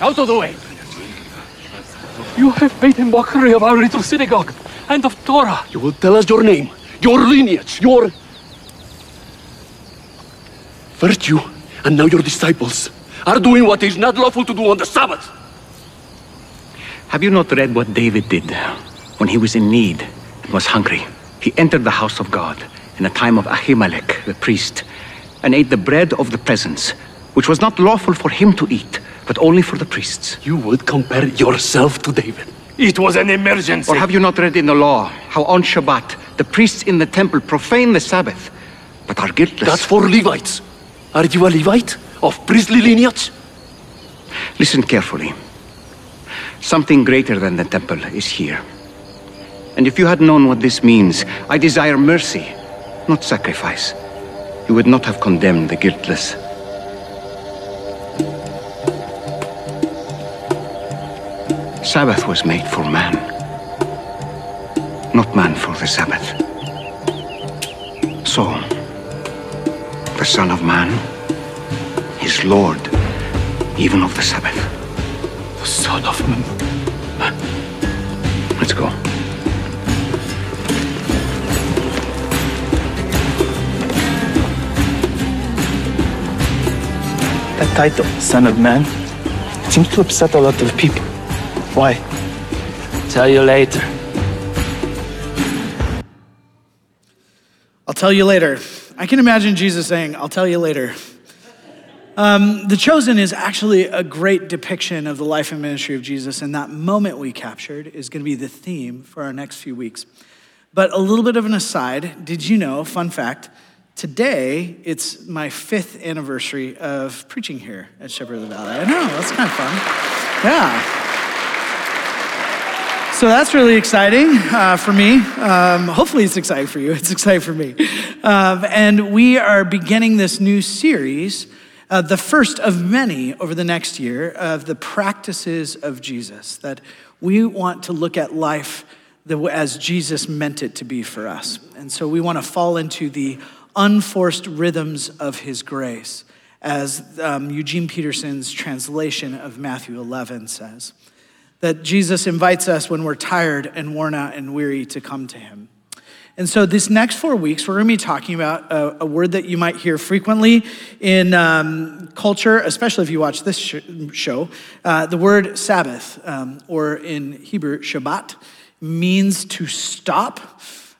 Out of the way. You have made a mockery of our little synagogue and of Torah. You will tell us your name, your lineage, your virtue, and now your disciples are doing what is not lawful to do on the Sabbath. Have you not read what David did when he was in need and was hungry? He entered the house of God in the time of Ahimelech, the priest, and ate the bread of the presence, which was not lawful for him to eat, but only for the priests. You would compare yourself to David. It was an emergency. Or have you not read in the law how on Shabbat the priests in the temple profane the Sabbath, but are guiltless? That's for Levites. Are you a Levite of priestly lineage? Listen carefully. Something greater than the temple is here. And if you had known what this means, I desire mercy, not sacrifice. You would not have condemned the guiltless. Sabbath was made for man, not man for the Sabbath. So, the Son of Man is Lord even of the Sabbath. The son of man. Let's go. That title, Son of Man, seems to upset a lot of people. Why? Tell you later. I'll tell you later. I can imagine Jesus saying, I'll tell you later. Um, the Chosen is actually a great depiction of the life and ministry of Jesus, and that moment we captured is going to be the theme for our next few weeks. But a little bit of an aside did you know, fun fact, today it's my fifth anniversary of preaching here at Shepherd of the Valley. I know, that's kind of fun. Yeah. So that's really exciting uh, for me. Um, hopefully, it's exciting for you. It's exciting for me. Um, and we are beginning this new series, uh, the first of many over the next year, of the practices of Jesus. That we want to look at life as Jesus meant it to be for us. And so we want to fall into the unforced rhythms of his grace, as um, Eugene Peterson's translation of Matthew 11 says that Jesus invites us when we're tired and worn out and weary to come to him. And so, this next four weeks, we're going to be talking about a, a word that you might hear frequently in um, culture, especially if you watch this sh- show. Uh, the word Sabbath, um, or in Hebrew, Shabbat, means to stop.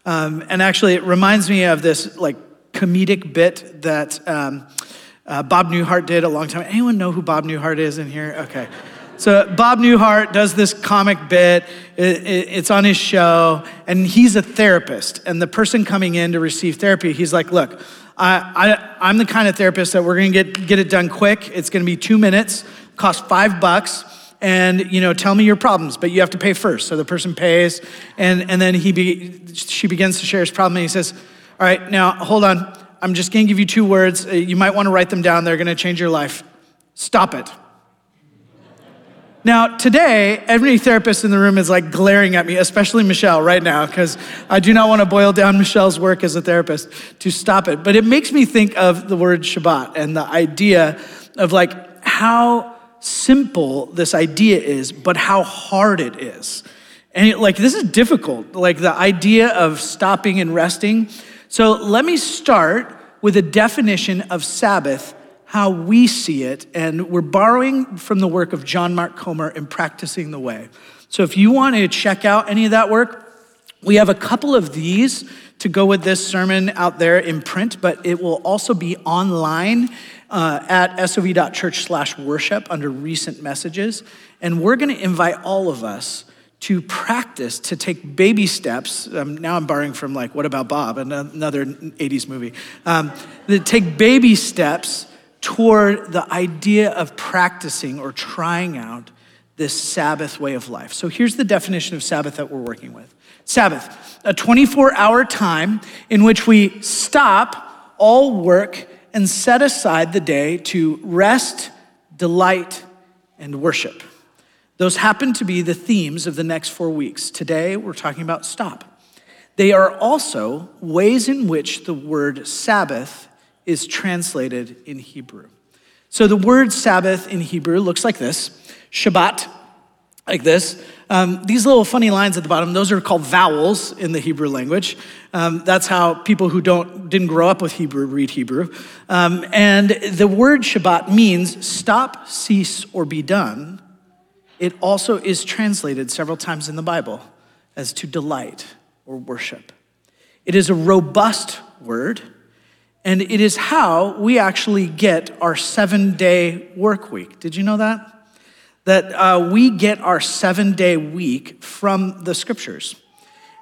Um, and actually, it reminds me of this like comedic bit that um, uh, Bob Newhart did a long time. Anyone know who Bob Newhart is in here? Okay. So Bob Newhart does this comic bit. It's on his show, and he's a therapist. And the person coming in to receive therapy, he's like, "Look, I, I, am the kind of therapist that we're going to get get it done quick. It's going to be two minutes, cost five bucks." And you know, tell me your problems, but you have to pay first. So the person pays, and, and then he be, she begins to share his problem, and he says, "All right, now hold on. I'm just going to give you two words. Uh, you might want to write them down. They're going to change your life. Stop it." Now, today, every therapist in the room is like glaring at me, especially Michelle right now, because I do not want to boil down Michelle's work as a therapist to stop it. But it makes me think of the word Shabbat and the idea of like how simple this idea is, but how hard it is. And it, like, this is difficult, like the idea of stopping and resting. So let me start with a definition of Sabbath how we see it, and we're borrowing from the work of John Mark Comer in Practicing the Way. So if you want to check out any of that work, we have a couple of these to go with this sermon out there in print, but it will also be online uh, at sov.church slash worship under recent messages. And we're going to invite all of us to practice, to take baby steps. Um, now I'm borrowing from like, What About Bob, another 80s movie. Um, take baby steps toward the idea of practicing or trying out this Sabbath way of life. So here's the definition of Sabbath that we're working with Sabbath, a 24 hour time in which we stop all work and set aside the day to rest, delight, and worship. Those happen to be the themes of the next four weeks. Today, we're talking about stop. They are also ways in which the word Sabbath is translated in Hebrew. So the word Sabbath in Hebrew looks like this Shabbat, like this. Um, these little funny lines at the bottom, those are called vowels in the Hebrew language. Um, that's how people who don't, didn't grow up with Hebrew read Hebrew. Um, and the word Shabbat means stop, cease, or be done. It also is translated several times in the Bible as to delight or worship. It is a robust word, and it is how we actually get our seven day work week. Did you know that? that uh, we get our seven day week from the scriptures.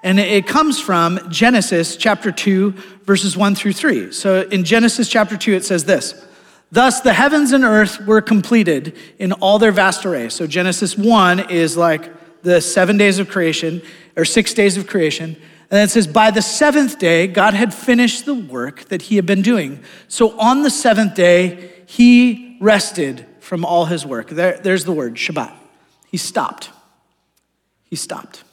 And it comes from Genesis chapter 2, verses 1 through 3. So in Genesis chapter 2, it says this Thus the heavens and earth were completed in all their vast array. So Genesis 1 is like the seven days of creation, or six days of creation. And it says, By the seventh day, God had finished the work that he had been doing. So on the seventh day, he rested from all his work. There, there's the word, Shabbat. He stopped. He stopped.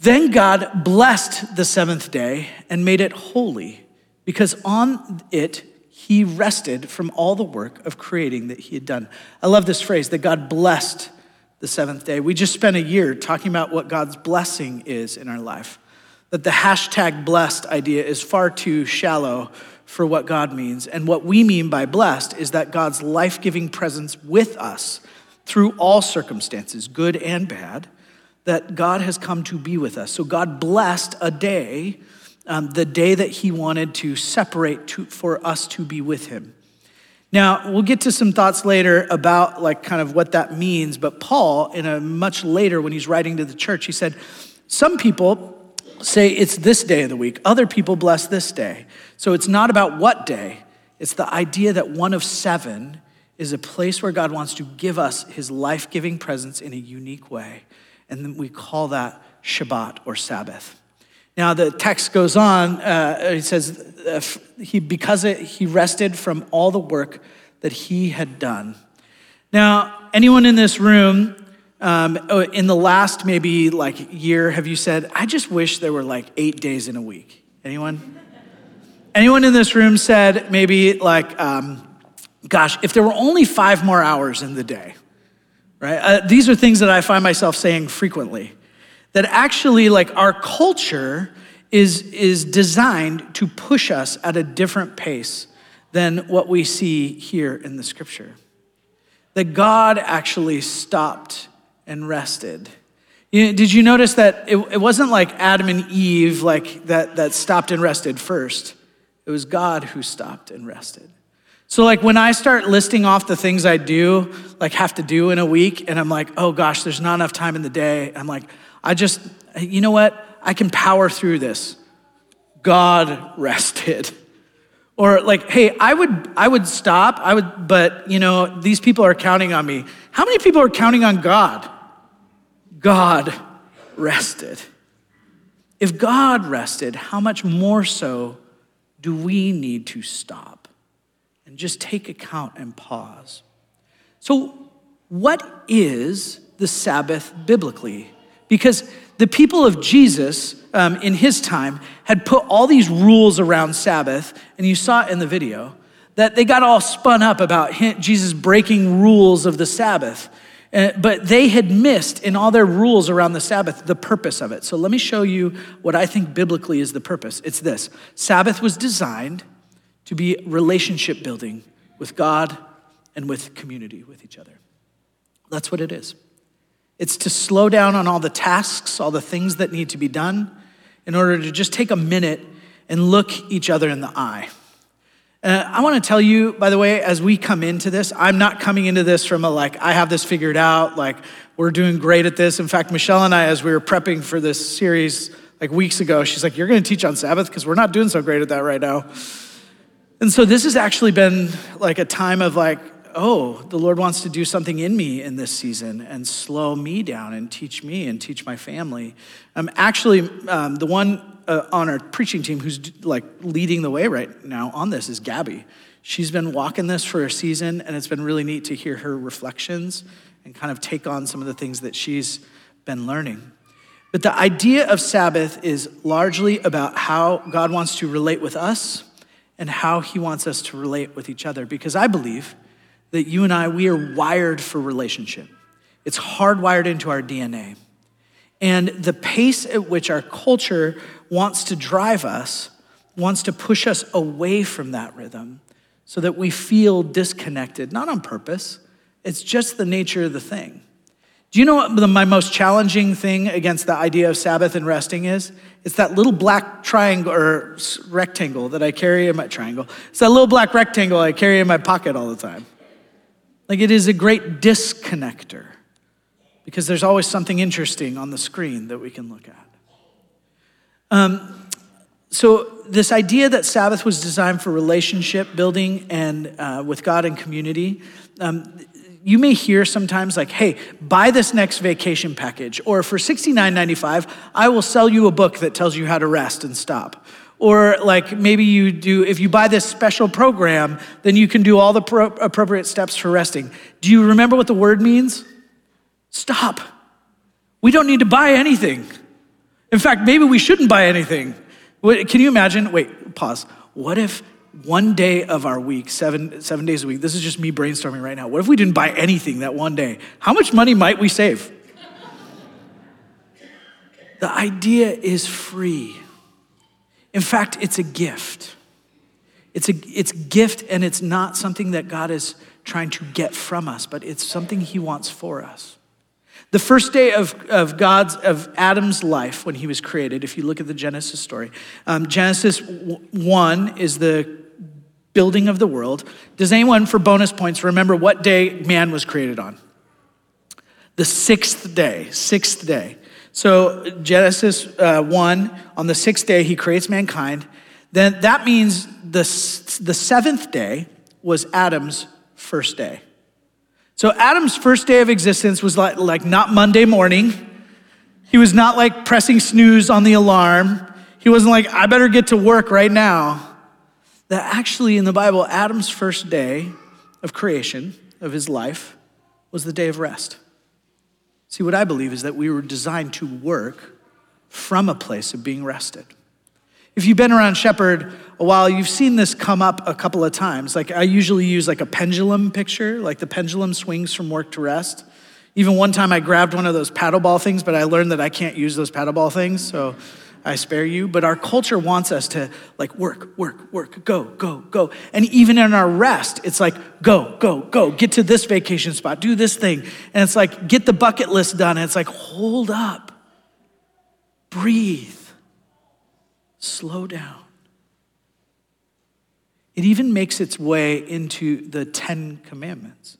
Then God blessed the seventh day and made it holy because on it he rested from all the work of creating that he had done. I love this phrase that God blessed the seventh day. We just spent a year talking about what God's blessing is in our life. That the hashtag blessed idea is far too shallow for what God means. And what we mean by blessed is that God's life giving presence with us through all circumstances, good and bad, that God has come to be with us. So God blessed a day, um, the day that He wanted to separate to, for us to be with Him. Now, we'll get to some thoughts later about like kind of what that means, but Paul, in a much later when he's writing to the church, he said, Some people say it's this day of the week, other people bless this day. So it's not about what day, it's the idea that one of seven is a place where God wants to give us his life giving presence in a unique way. And then we call that Shabbat or Sabbath. Now, the text goes on, uh, it says, uh, he, because it, he rested from all the work that he had done. Now, anyone in this room, um, oh, in the last maybe like year, have you said, I just wish there were like eight days in a week? Anyone? Anyone in this room said maybe like, um, gosh, if there were only five more hours in the day, right? Uh, these are things that I find myself saying frequently. That actually, like, our culture is, is designed to push us at a different pace than what we see here in the scripture. That God actually stopped and rested. You did you notice that it, it wasn't like Adam and Eve like that, that stopped and rested first? It was God who stopped and rested. So, like, when I start listing off the things I do, like, have to do in a week, and I'm like, oh gosh, there's not enough time in the day, I'm like, I just, you know what? I can power through this. God rested. Or like, hey, I would I would stop, I would, but you know, these people are counting on me. How many people are counting on God? God rested. If God rested, how much more so do we need to stop and just take account and pause? So, what is the Sabbath biblically? Because the people of Jesus um, in his time had put all these rules around Sabbath, and you saw it in the video, that they got all spun up about Jesus breaking rules of the Sabbath. Uh, but they had missed in all their rules around the Sabbath the purpose of it. So let me show you what I think biblically is the purpose. It's this Sabbath was designed to be relationship building with God and with community with each other. That's what it is. It's to slow down on all the tasks, all the things that need to be done, in order to just take a minute and look each other in the eye. Uh, I want to tell you, by the way, as we come into this, I'm not coming into this from a like, I have this figured out, like, we're doing great at this. In fact, Michelle and I, as we were prepping for this series like weeks ago, she's like, You're going to teach on Sabbath? Because we're not doing so great at that right now. And so this has actually been like a time of like, oh, the Lord wants to do something in me in this season and slow me down and teach me and teach my family. Um, actually, um, the one uh, on our preaching team who's like leading the way right now on this is Gabby. She's been walking this for a season, and it's been really neat to hear her reflections and kind of take on some of the things that she's been learning. But the idea of Sabbath is largely about how God wants to relate with us and how he wants us to relate with each other. Because I believe that you and I, we are wired for relationship. It's hardwired into our DNA. And the pace at which our culture wants to drive us, wants to push us away from that rhythm so that we feel disconnected, not on purpose. It's just the nature of the thing. Do you know what the, my most challenging thing against the idea of Sabbath and resting is? It's that little black triangle or rectangle that I carry in my triangle. It's that little black rectangle I carry in my pocket all the time. Like it is a great disconnector because there's always something interesting on the screen that we can look at. Um, so, this idea that Sabbath was designed for relationship building and uh, with God and community, um, you may hear sometimes like, hey, buy this next vacation package, or for $69.95, I will sell you a book that tells you how to rest and stop. Or like maybe you do, if you buy this special program, then you can do all the pro- appropriate steps for resting. Do you remember what the word means? Stop. We don't need to buy anything. In fact, maybe we shouldn't buy anything. Can you imagine? Wait, pause. What if one day of our week, seven, seven days a week, this is just me brainstorming right now. What if we didn't buy anything that one day? How much money might we save? the idea is free. In fact, it's a gift. It's a it's gift and it's not something that God is trying to get from us, but it's something he wants for us. The first day of, of God's, of Adam's life when he was created, if you look at the Genesis story, um, Genesis 1 is the building of the world. Does anyone, for bonus points, remember what day man was created on? The sixth day, sixth day. So, Genesis uh, 1, on the sixth day, he creates mankind. Then that means the, the seventh day was Adam's first day. So Adam's first day of existence was like, like not Monday morning. He was not like pressing snooze on the alarm. He wasn't like, I better get to work right now. That actually, in the Bible, Adam's first day of creation, of his life, was the day of rest. See, what I believe is that we were designed to work from a place of being rested. If you've been around Shepherd a while, you've seen this come up a couple of times. Like I usually use like a pendulum picture, like the pendulum swings from work to rest. Even one time I grabbed one of those paddleball things, but I learned that I can't use those paddleball things, so I spare you. But our culture wants us to like work, work, work, go, go, go. And even in our rest, it's like go, go, go, get to this vacation spot, do this thing. And it's like get the bucket list done. And it's like hold up, breathe slow down. It even makes its way into the Ten Commandments.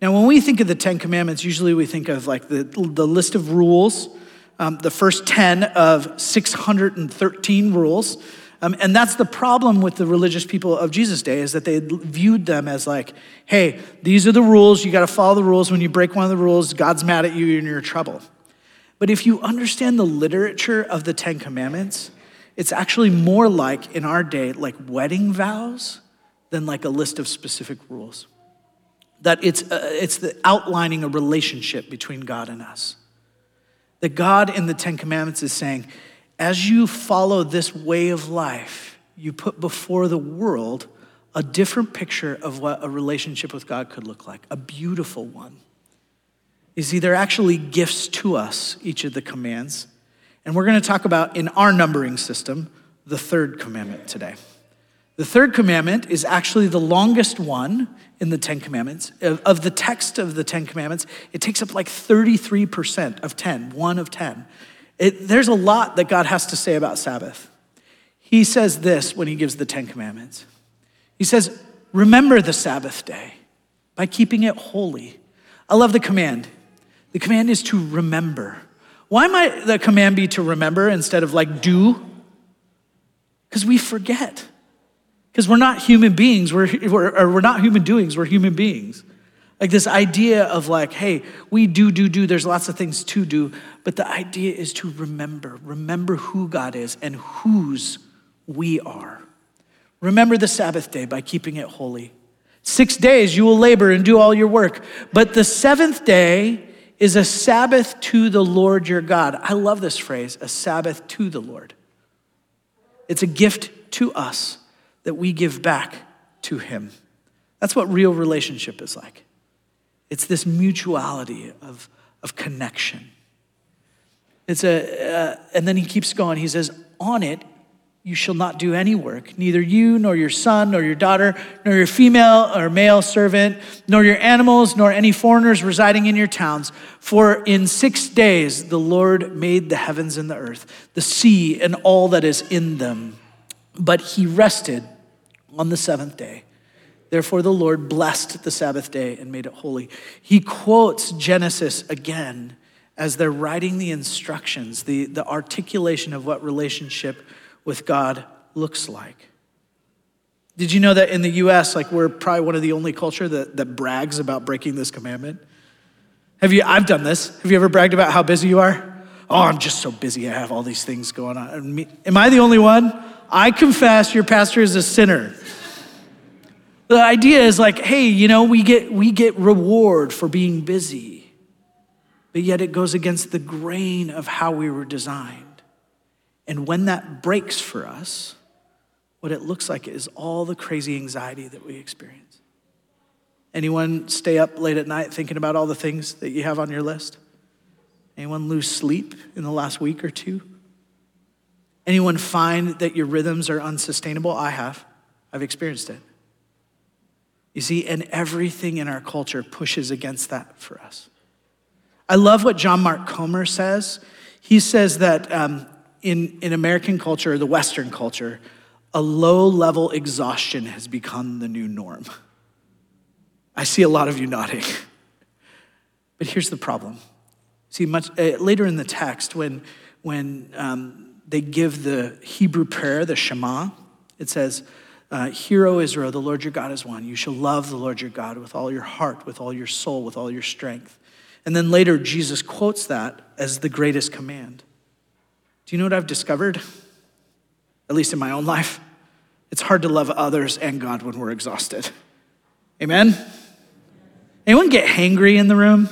Now, when we think of the Ten Commandments, usually we think of like the, the list of rules, um, the first 10 of 613 rules. Um, and that's the problem with the religious people of Jesus' day is that they viewed them as like, hey, these are the rules. You got to follow the rules. When you break one of the rules, God's mad at you and you're in trouble. But if you understand the literature of the Ten Commandments, it's actually more like, in our day, like wedding vows than like a list of specific rules. That it's, uh, it's the outlining a relationship between God and us. That God in the Ten Commandments is saying, as you follow this way of life, you put before the world a different picture of what a relationship with God could look like, a beautiful one. You see, they're actually gifts to us, each of the commands. And we're going to talk about, in our numbering system, the third commandment today. The third commandment is actually the longest one in the Ten Commandments. Of the text of the Ten Commandments, it takes up like 33% of 10, one of 10. It, there's a lot that God has to say about Sabbath. He says this when he gives the Ten Commandments He says, Remember the Sabbath day by keeping it holy. I love the command. The command is to remember. Why might the command be to remember instead of like do? Because we forget. Because we're not human beings, we're, we're, we're not human doings, we're human beings. Like this idea of like, hey, we do, do, do, there's lots of things to do, but the idea is to remember. Remember who God is and whose we are. Remember the Sabbath day by keeping it holy. Six days you will labor and do all your work, but the seventh day is a Sabbath to the Lord your God. I love this phrase, a Sabbath to the Lord. It's a gift to us that we give back to Him. That's what real relationship is like. It's this mutuality of, of connection. It's a, uh, and then he keeps going. He says, On it, you shall not do any work, neither you, nor your son, nor your daughter, nor your female or male servant, nor your animals, nor any foreigners residing in your towns. For in six days the Lord made the heavens and the earth, the sea, and all that is in them. But he rested on the seventh day. Therefore, the Lord blessed the Sabbath day and made it holy. He quotes Genesis again as they're writing the instructions, the, the articulation of what relationship with God looks like. Did you know that in the US, like we're probably one of the only culture that, that brags about breaking this commandment? Have you, I've done this. Have you ever bragged about how busy you are? Oh, I'm just so busy. I have all these things going on. Am I the only one? I confess your pastor is a sinner. The idea is like, hey, you know, we get, we get reward for being busy, but yet it goes against the grain of how we were designed. And when that breaks for us, what it looks like is all the crazy anxiety that we experience. Anyone stay up late at night thinking about all the things that you have on your list? Anyone lose sleep in the last week or two? Anyone find that your rhythms are unsustainable? I have. I've experienced it. You see, and everything in our culture pushes against that for us. I love what John Mark Comer says. He says that um, in, in American culture, the Western culture, a low level exhaustion has become the new norm. I see a lot of you nodding. But here's the problem. See, much uh, later in the text, when, when um, they give the Hebrew prayer, the Shema, it says, uh, Hear, O Israel, the Lord your God is one. You shall love the Lord your God with all your heart, with all your soul, with all your strength. And then later, Jesus quotes that as the greatest command. Do you know what I've discovered? At least in my own life, it's hard to love others and God when we're exhausted. Amen? Anyone get hangry in the room?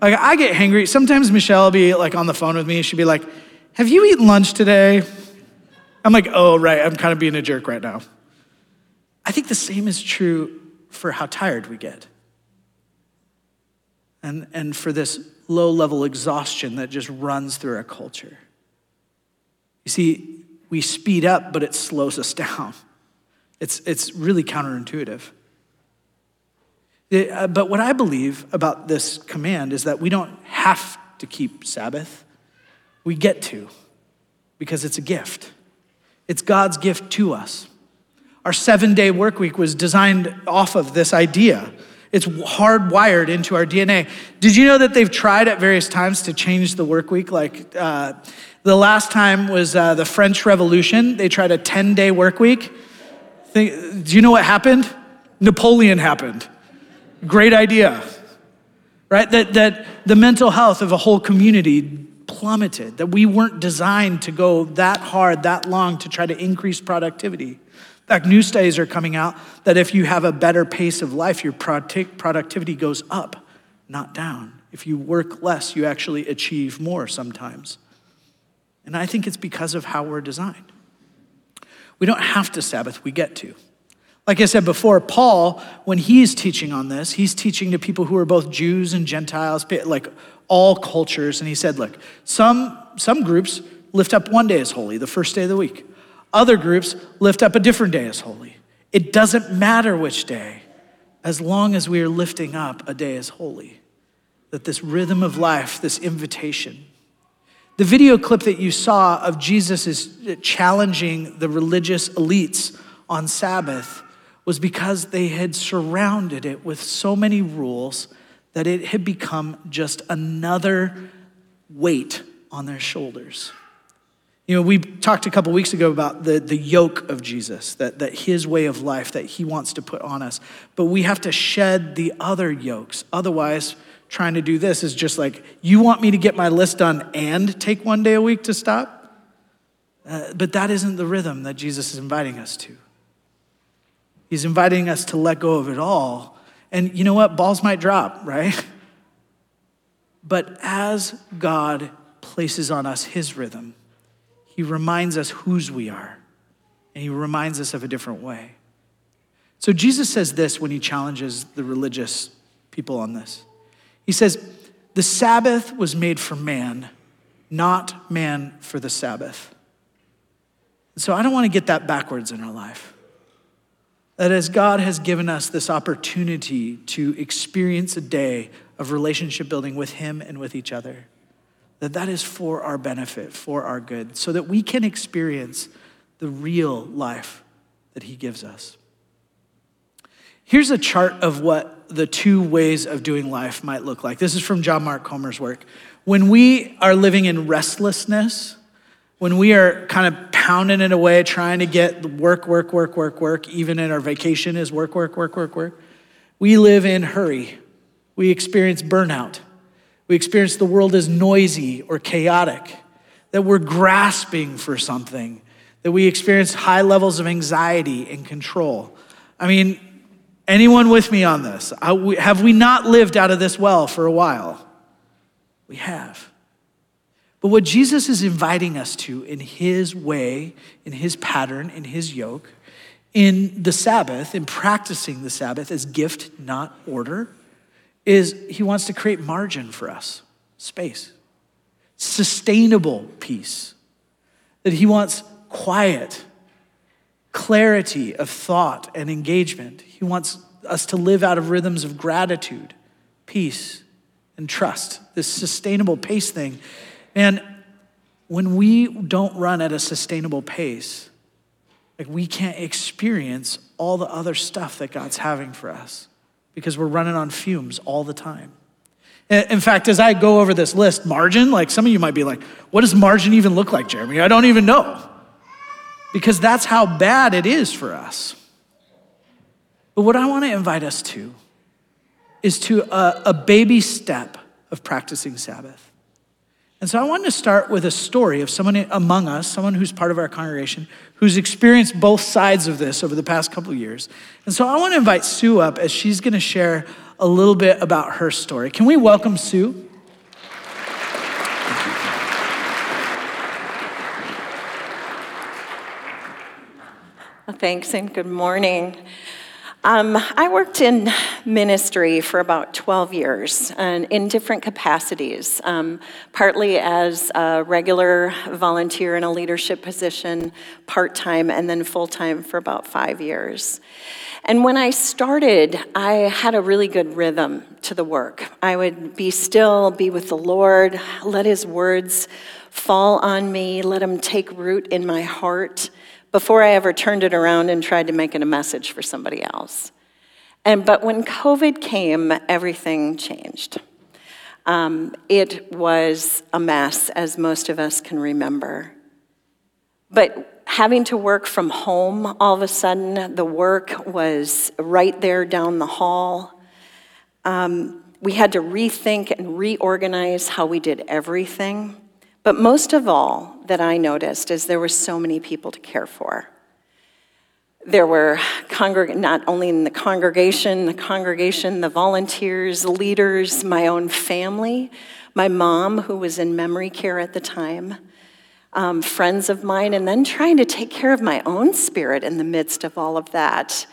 Like, I get hangry. Sometimes Michelle will be like on the phone with me. She'll be like, Have you eaten lunch today? I'm like, Oh, right. I'm kind of being a jerk right now. I think the same is true for how tired we get. And, and for this low level exhaustion that just runs through our culture. You see, we speed up, but it slows us down. It's, it's really counterintuitive. It, uh, but what I believe about this command is that we don't have to keep Sabbath, we get to because it's a gift. It's God's gift to us. Our seven day work week was designed off of this idea it's hardwired into our DNA. Did you know that they've tried at various times to change the work week? Like uh, the last time was uh, the French Revolution. They tried a 10 day work week. Think, do you know what happened? Napoleon happened. Great idea, right? That, that the mental health of a whole community plummeted, that we weren't designed to go that hard, that long to try to increase productivity. In fact, new studies are coming out that if you have a better pace of life, your productivity goes up, not down. If you work less, you actually achieve more sometimes. And I think it's because of how we're designed. We don't have to Sabbath, we get to. Like I said before, Paul, when he's teaching on this, he's teaching to people who are both Jews and Gentiles, like all cultures. And he said, look, some, some groups lift up one day as holy, the first day of the week. Other groups lift up a different day as holy. It doesn't matter which day, as long as we are lifting up a day as holy. That this rhythm of life, this invitation, the video clip that you saw of Jesus is challenging the religious elites on Sabbath was because they had surrounded it with so many rules that it had become just another weight on their shoulders. You know, we talked a couple weeks ago about the, the yoke of Jesus, that, that his way of life that he wants to put on us. But we have to shed the other yokes. Otherwise, trying to do this is just like, you want me to get my list done and take one day a week to stop? Uh, but that isn't the rhythm that Jesus is inviting us to. He's inviting us to let go of it all. And you know what? Balls might drop, right? But as God places on us his rhythm, he reminds us whose we are, and he reminds us of a different way. So Jesus says this when he challenges the religious people on this. He says, The Sabbath was made for man, not man for the Sabbath. So I don't want to get that backwards in our life. That as God has given us this opportunity to experience a day of relationship building with Him and with each other, that that is for our benefit, for our good, so that we can experience the real life that He gives us. Here's a chart of what the two ways of doing life might look like. This is from John Mark Comer's work. When we are living in restlessness, when we are kind of pounding it away, trying to get work, work, work, work, work, even in our vacation is work, work, work, work, work, we live in hurry. We experience burnout. We experience the world as noisy or chaotic, that we're grasping for something, that we experience high levels of anxiety and control. I mean, anyone with me on this? Uh, have we not lived out of this well for a while? We have. But what Jesus is inviting us to in his way, in his pattern, in his yoke, in the Sabbath, in practicing the Sabbath as gift, not order, is he wants to create margin for us, space, sustainable peace. That he wants quiet, clarity of thought and engagement. He wants us to live out of rhythms of gratitude, peace, and trust. This sustainable pace thing and when we don't run at a sustainable pace, like we can't experience all the other stuff that God's having for us because we're running on fumes all the time. In fact, as I go over this list, margin, like some of you might be like, what does margin even look like, Jeremy? I don't even know. Because that's how bad it is for us. But what I want to invite us to is to a, a baby step of practicing Sabbath. And so I wanted to start with a story of someone among us, someone who's part of our congregation, who's experienced both sides of this over the past couple years. And so I want to invite Sue up as she's going to share a little bit about her story. Can we welcome Sue? thanks and good morning. Um, I worked in ministry for about 12 years and in different capacities, um, partly as a regular volunteer in a leadership position, part time, and then full time for about five years. And when I started, I had a really good rhythm to the work. I would be still, be with the Lord, let His words fall on me, let Him take root in my heart before I ever turned it around and tried to make it a message for somebody else. And, but when COVID came, everything changed. Um, it was a mess, as most of us can remember. But having to work from home, all of a sudden, the work was right there down the hall. Um, we had to rethink and reorganize how we did everything. But most of all, that I noticed is there were so many people to care for. There were congreg- not only in the congregation, the congregation, the volunteers, leaders, my own family, my mom, who was in memory care at the time, um, friends of mine, and then trying to take care of my own spirit in the midst of all of that.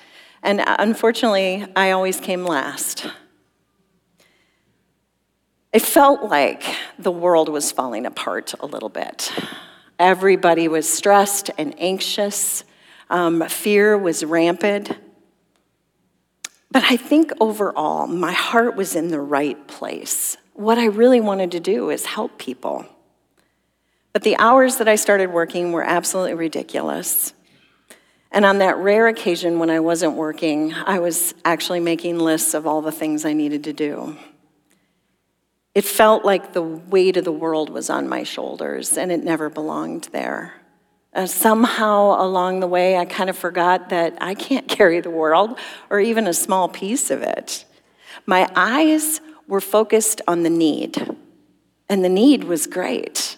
And uh, unfortunately, I always came last. It felt like the world was falling apart a little bit. Everybody was stressed and anxious. Um, fear was rampant. But I think overall, my heart was in the right place. What I really wanted to do is help people. But the hours that I started working were absolutely ridiculous. And on that rare occasion when I wasn't working, I was actually making lists of all the things I needed to do. It felt like the weight of the world was on my shoulders, and it never belonged there. Uh, somehow along the way, I kind of forgot that I can't carry the world or even a small piece of it. My eyes were focused on the need, and the need was great.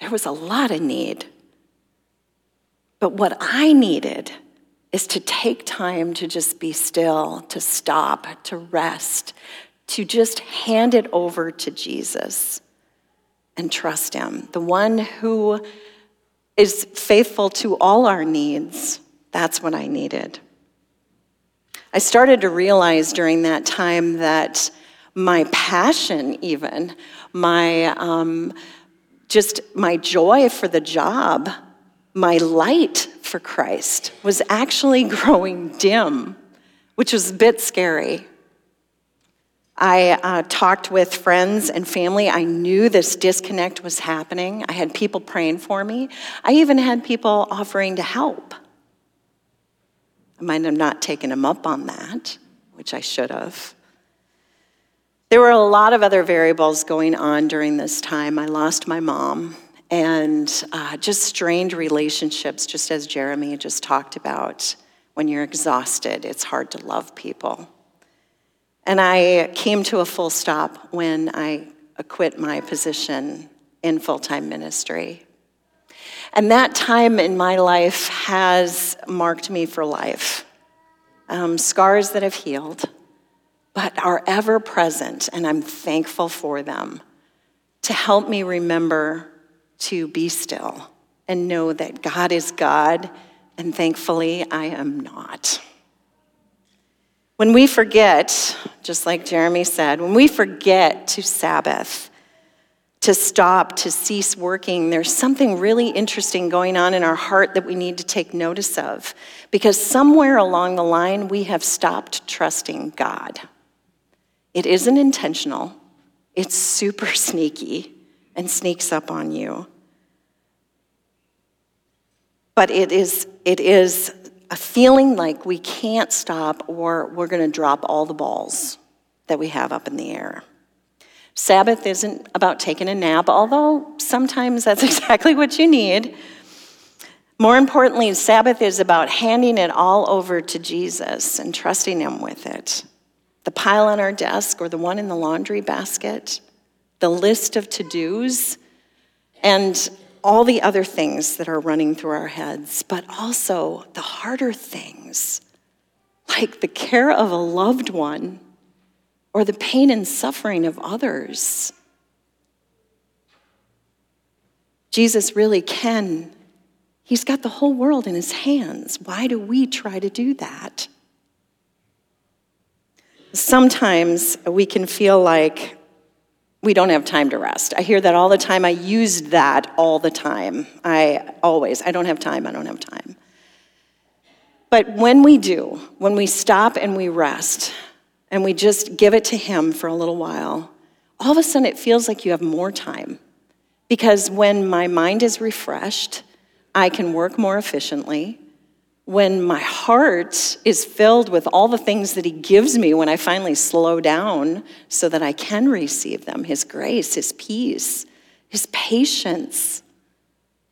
There was a lot of need. But what I needed is to take time to just be still, to stop, to rest, to just hand it over to Jesus and trust Him, the one who is faithful to all our needs. That's what I needed. I started to realize during that time that my passion, even, my um, just my joy for the job, my light for Christ was actually growing dim, which was a bit scary. I uh, talked with friends and family. I knew this disconnect was happening. I had people praying for me. I even had people offering to help. I might have not taken them up on that, which I should have. There were a lot of other variables going on during this time. I lost my mom and uh, just strained relationships, just as Jeremy just talked about. When you're exhausted, it's hard to love people. And I came to a full stop when I quit my position in full time ministry. And that time in my life has marked me for life. Um, scars that have healed, but are ever present, and I'm thankful for them to help me remember to be still and know that God is God, and thankfully I am not. When we forget, just like Jeremy said, when we forget to Sabbath, to stop, to cease working, there's something really interesting going on in our heart that we need to take notice of. Because somewhere along the line, we have stopped trusting God. It isn't intentional, it's super sneaky and sneaks up on you. But it is, it is a feeling like we can't stop or we're going to drop all the balls that we have up in the air. Sabbath isn't about taking a nap, although sometimes that's exactly what you need. More importantly, Sabbath is about handing it all over to Jesus and trusting Him with it. The pile on our desk or the one in the laundry basket, the list of to dos, and all the other things that are running through our heads, but also the harder things, like the care of a loved one or the pain and suffering of others. Jesus really can. He's got the whole world in his hands. Why do we try to do that? Sometimes we can feel like we don't have time to rest. I hear that all the time. I use that all the time. I always, I don't have time, I don't have time. But when we do, when we stop and we rest and we just give it to Him for a little while, all of a sudden it feels like you have more time. Because when my mind is refreshed, I can work more efficiently when my heart is filled with all the things that He gives me when I finally slow down so that I can receive them His grace, His peace, His patience,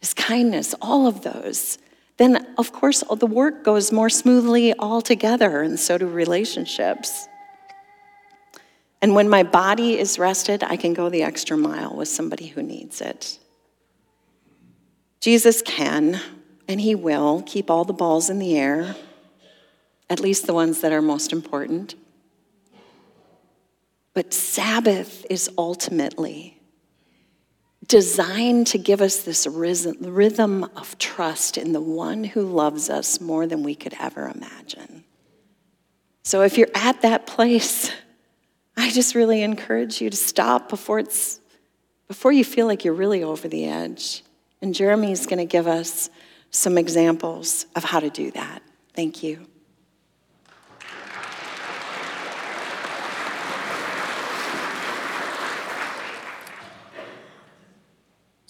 His kindness, all of those then of course the work goes more smoothly all together, and so do relationships. And when my body is rested, I can go the extra mile with somebody who needs it. Jesus can and He will keep all the balls in the air, at least the ones that are most important. But Sabbath is ultimately designed to give us this rhythm of trust in the one who loves us more than we could ever imagine. So if you're at that place, I just really encourage you to stop before it's before you feel like you're really over the edge. And Jeremy's going to give us some examples of how to do that. Thank you.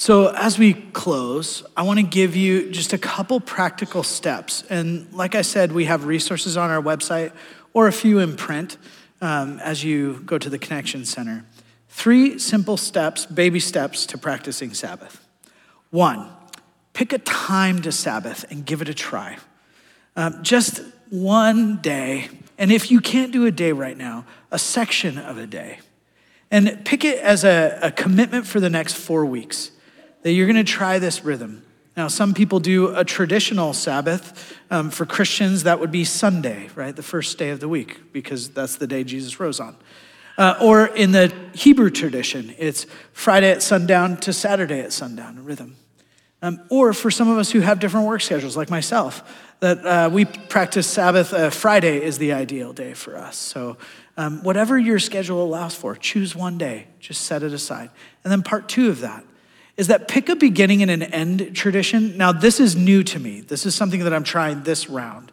So, as we close, I want to give you just a couple practical steps. And like I said, we have resources on our website or a few in print um, as you go to the Connection Center. Three simple steps, baby steps to practicing Sabbath. One, Pick a time to Sabbath and give it a try. Um, just one day, and if you can't do a day right now, a section of a day. And pick it as a, a commitment for the next four weeks that you're gonna try this rhythm. Now, some people do a traditional Sabbath. Um, for Christians, that would be Sunday, right? The first day of the week, because that's the day Jesus rose on. Uh, or in the Hebrew tradition, it's Friday at sundown to Saturday at sundown, a rhythm. Um, or for some of us who have different work schedules, like myself, that uh, we practice Sabbath. Uh, Friday is the ideal day for us. So, um, whatever your schedule allows for, choose one day, just set it aside. And then, part two of that is that pick a beginning and an end tradition. Now, this is new to me. This is something that I'm trying this round.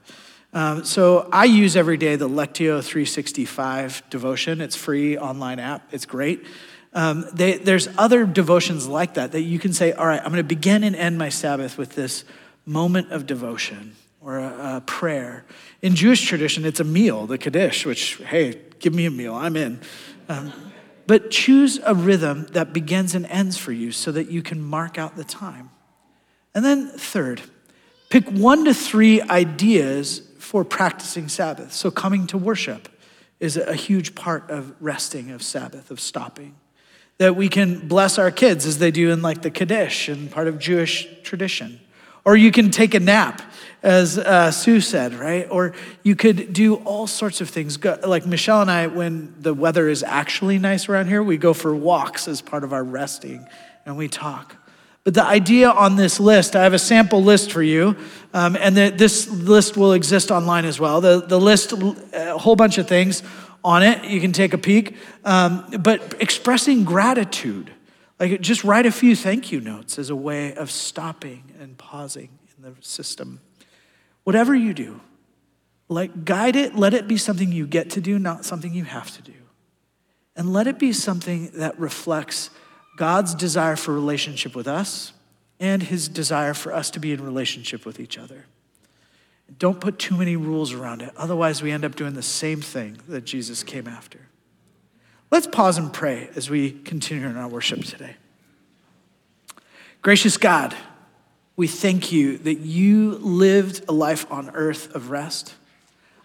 Um, so, I use every day the Lectio 365 devotion. It's free online app. It's great. Um, they, there's other devotions like that that you can say, all right, I'm going to begin and end my Sabbath with this moment of devotion or a, a, prayer. In Jewish tradition, it's a meal, the Kiddush, which, hey, give me a meal, I'm in. Um, but choose a rhythm that begins and ends for you so that you can mark out the time. And then, third, pick one to three ideas for practicing Sabbath. So, coming to worship is a huge part of resting, of Sabbath, of stopping. That we can bless our kids as they do in like the Kiddush and part of Jewish tradition. Or you can take a nap, as uh, Sue said, right? Or you could do all sorts of things. Go, like Michelle and I, when the weather is actually nice around here, we go for walks as part of our resting and we talk. But the idea on this list, I have a sample list for you, um, and the, this list will exist online as well. The, the list, a whole bunch of things on it. You can take a peek. Um, but expressing gratitude like just write a few thank you notes as a way of stopping and pausing in the system. Whatever you do, like guide it, let it be something you get to do, not something you have to do. And let it be something that reflects God's desire for relationship with us and his desire for us to be in relationship with each other. Don't put too many rules around it. Otherwise, we end up doing the same thing that Jesus came after. Let's pause and pray as we continue in our worship today. Gracious God, we thank you that you lived a life on earth of rest.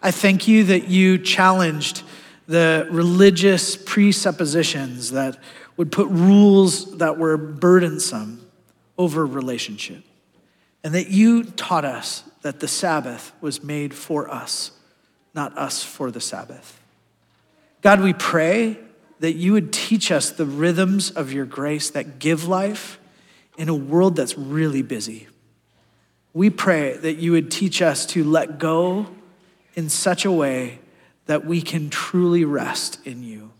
I thank you that you challenged the religious presuppositions that would put rules that were burdensome over relationship. And that you taught us that the Sabbath was made for us, not us for the Sabbath. God, we pray that you would teach us the rhythms of your grace that give life in a world that's really busy. We pray that you would teach us to let go in such a way that we can truly rest in you.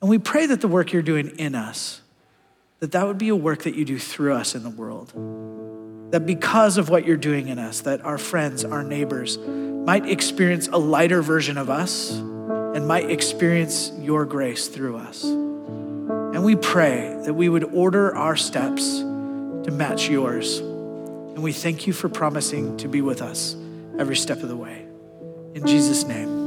And we pray that the work you're doing in us, that that would be a work that you do through us in the world. That because of what you're doing in us, that our friends, our neighbors might experience a lighter version of us and might experience your grace through us. And we pray that we would order our steps to match yours. And we thank you for promising to be with us every step of the way. In Jesus' name.